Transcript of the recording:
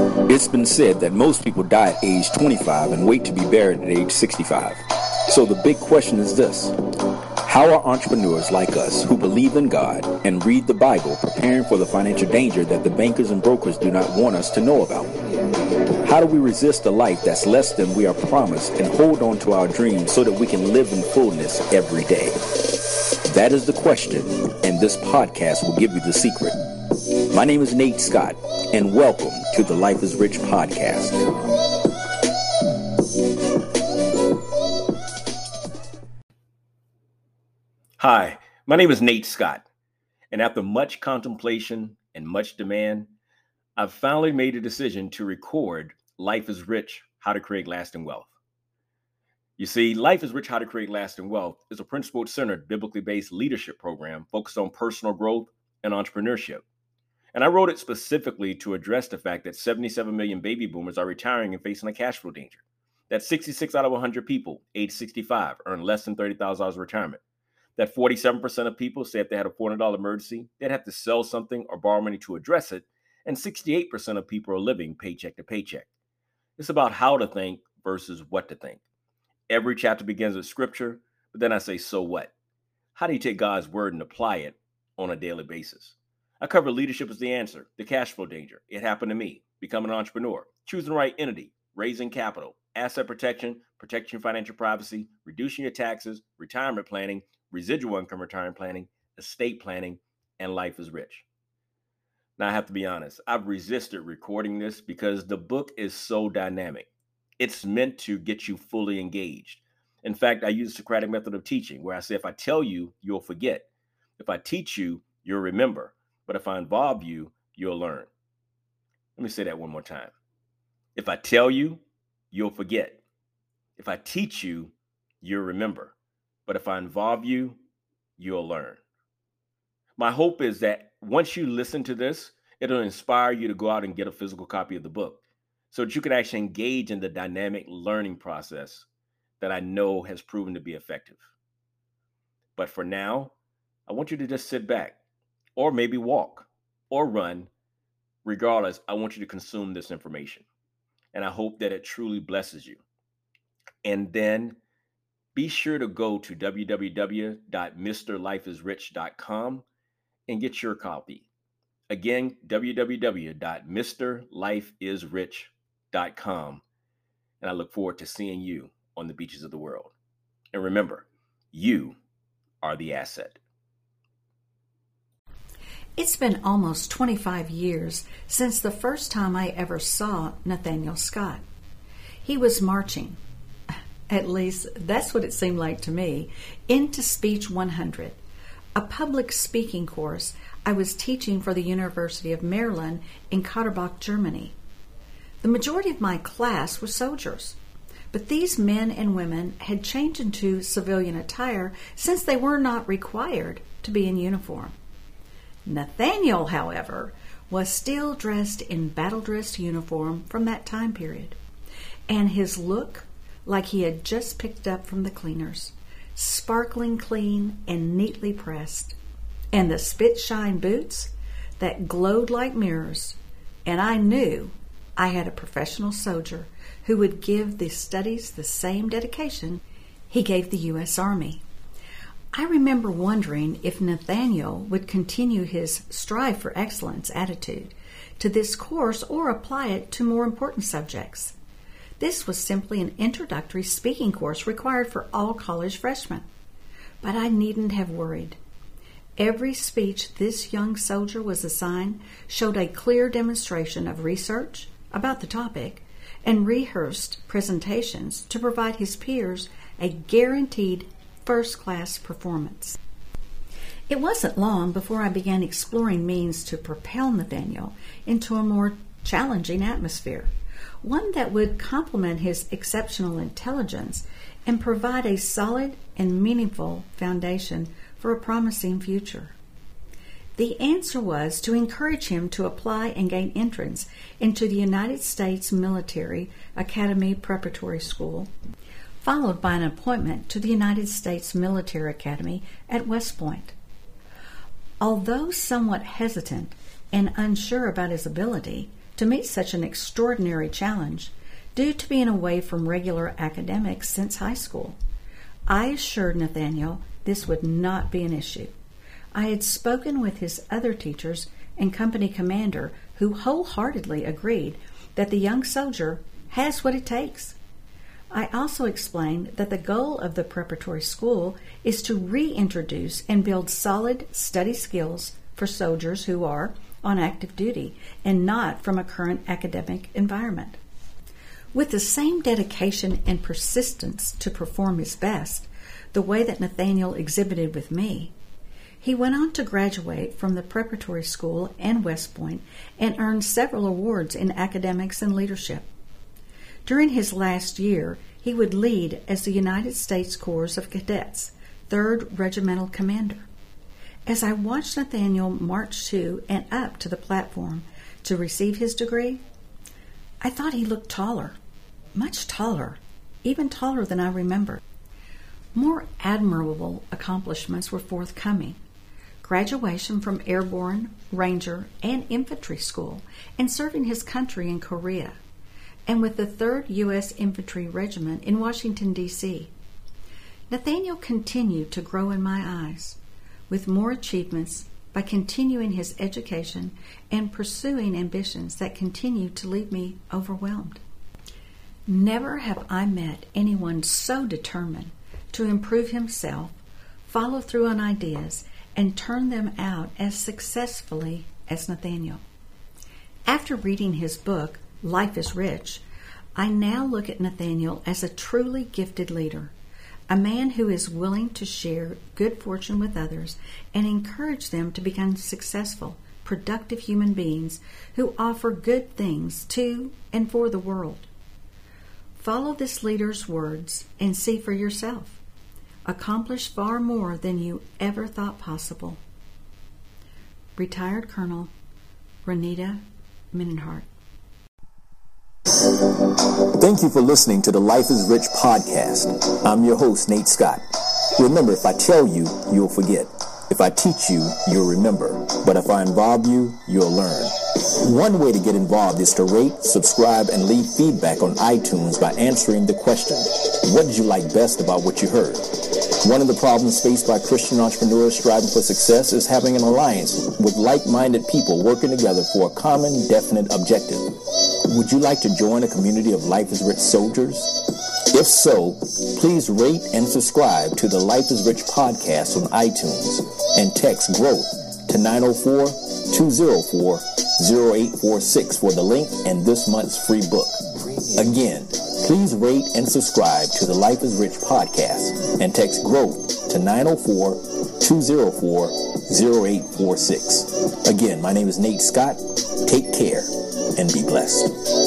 It's been said that most people die at age 25 and wait to be buried at age 65. So the big question is this How are entrepreneurs like us who believe in God and read the Bible preparing for the financial danger that the bankers and brokers do not want us to know about? How do we resist a life that's less than we are promised and hold on to our dreams so that we can live in fullness every day? That is the question, and this podcast will give you the secret. My name is Nate Scott, and welcome to the Life is Rich podcast. Hi, my name is Nate Scott, and after much contemplation and much demand, I've finally made a decision to record Life is Rich How to Create Lasting Wealth. You see, Life is Rich How to Create Lasting Wealth is a principle centered, biblically based leadership program focused on personal growth and entrepreneurship. And I wrote it specifically to address the fact that 77 million baby boomers are retiring and facing a cash flow danger. That 66 out of 100 people age 65 earn less than $30,000 retirement. That 47% of people say if they had a $400 emergency, they'd have to sell something or borrow money to address it. And 68% of people are living paycheck to paycheck. It's about how to think versus what to think. Every chapter begins with scripture, but then I say, so what? How do you take God's word and apply it on a daily basis? I cover leadership as the answer, the cash flow danger. It happened to me, Become an entrepreneur, choosing the right entity, raising capital, asset protection, protecting financial privacy, reducing your taxes, retirement planning, residual income retirement planning, estate planning, and life is rich. Now, I have to be honest, I've resisted recording this because the book is so dynamic. It's meant to get you fully engaged. In fact, I use the Socratic method of teaching where I say, if I tell you, you'll forget. If I teach you, you'll remember. But if I involve you, you'll learn. Let me say that one more time. If I tell you, you'll forget. If I teach you, you'll remember. But if I involve you, you'll learn. My hope is that once you listen to this, it'll inspire you to go out and get a physical copy of the book so that you can actually engage in the dynamic learning process that I know has proven to be effective. But for now, I want you to just sit back or maybe walk or run. Regardless, I want you to consume this information. And I hope that it truly blesses you. And then be sure to go to www.mrlifeisrich.com and get your copy. Again, www.mrlifeisrich.com and I look forward to seeing you on the beaches of the world. And remember, you are the asset. It's been almost 25 years since the first time I ever saw Nathaniel Scott. He was marching, at least that's what it seemed like to me, into Speech 100, a public speaking course I was teaching for the University of Maryland in Katterbach, Germany. The majority of my class were soldiers, but these men and women had changed into civilian attire since they were not required to be in uniform. Nathaniel, however, was still dressed in battle dress uniform from that time period, and his look like he had just picked up from the cleaners, sparkling clean and neatly pressed, and the spit shine boots that glowed like mirrors, and I knew I had a professional soldier who would give the studies the same dedication he gave the U.S. Army. I remember wondering if Nathaniel would continue his strive for excellence attitude to this course or apply it to more important subjects. This was simply an introductory speaking course required for all college freshmen. But I needn't have worried. Every speech this young soldier was assigned showed a clear demonstration of research, about the topic and rehearsed presentations to provide his peers a guaranteed first class performance. It wasn't long before I began exploring means to propel Nathaniel into a more challenging atmosphere, one that would complement his exceptional intelligence and provide a solid and meaningful foundation for a promising future. The answer was to encourage him to apply and gain entrance into the United States Military Academy Preparatory School, followed by an appointment to the United States Military Academy at West Point. Although somewhat hesitant and unsure about his ability, to meet such an extraordinary challenge due to being away from regular academics since high school. I assured Nathaniel this would not be an issue. I had spoken with his other teachers and company commander who wholeheartedly agreed that the young soldier has what it takes. I also explained that the goal of the preparatory school is to reintroduce and build solid study skills for soldiers who are on active duty and not from a current academic environment. With the same dedication and persistence to perform his best, the way that Nathaniel exhibited with me, he went on to graduate from the preparatory school and West Point and earned several awards in academics and leadership. During his last year, he would lead as the United States Corps of Cadets, 3rd Regimental Commander. As I watched Nathaniel march to and up to the platform to receive his degree, I thought he looked taller, much taller, even taller than I remembered. More admirable accomplishments were forthcoming graduation from Airborne, Ranger, and Infantry School, and serving his country in Korea and with the 3rd U.S. Infantry Regiment in Washington, D.C. Nathaniel continued to grow in my eyes, with more achievements by continuing his education and pursuing ambitions that continued to leave me overwhelmed. Never have I met anyone so determined to improve himself, follow through on ideas, and turn them out as successfully as Nathaniel. After reading his book, Life is Rich, I now look at Nathaniel as a truly gifted leader, a man who is willing to share good fortune with others and encourage them to become successful, productive human beings who offer good things to and for the world. Follow this leader's words and see for yourself. Accomplish far more than you ever thought possible. Retired Colonel Renita Minenhart. Thank you for listening to the Life is Rich podcast. I'm your host, Nate Scott. Remember, if I tell you, you'll forget. If I teach you, you'll remember. But if I involve you, you'll learn. One way to get involved is to rate, subscribe, and leave feedback on iTunes by answering the question, what did you like best about what you heard? One of the problems faced by Christian entrepreneurs striving for success is having an alliance with like-minded people working together for a common, definite objective. Would you like to join a community of Life is Rich soldiers? If so, please rate and subscribe to the Life is Rich podcast on iTunes and text growth to 904 204 0846 for the link and this month's free book. Again, please rate and subscribe to the Life is Rich podcast and text growth to 904 204 0846. Again, my name is Nate Scott. Take care and be blessed.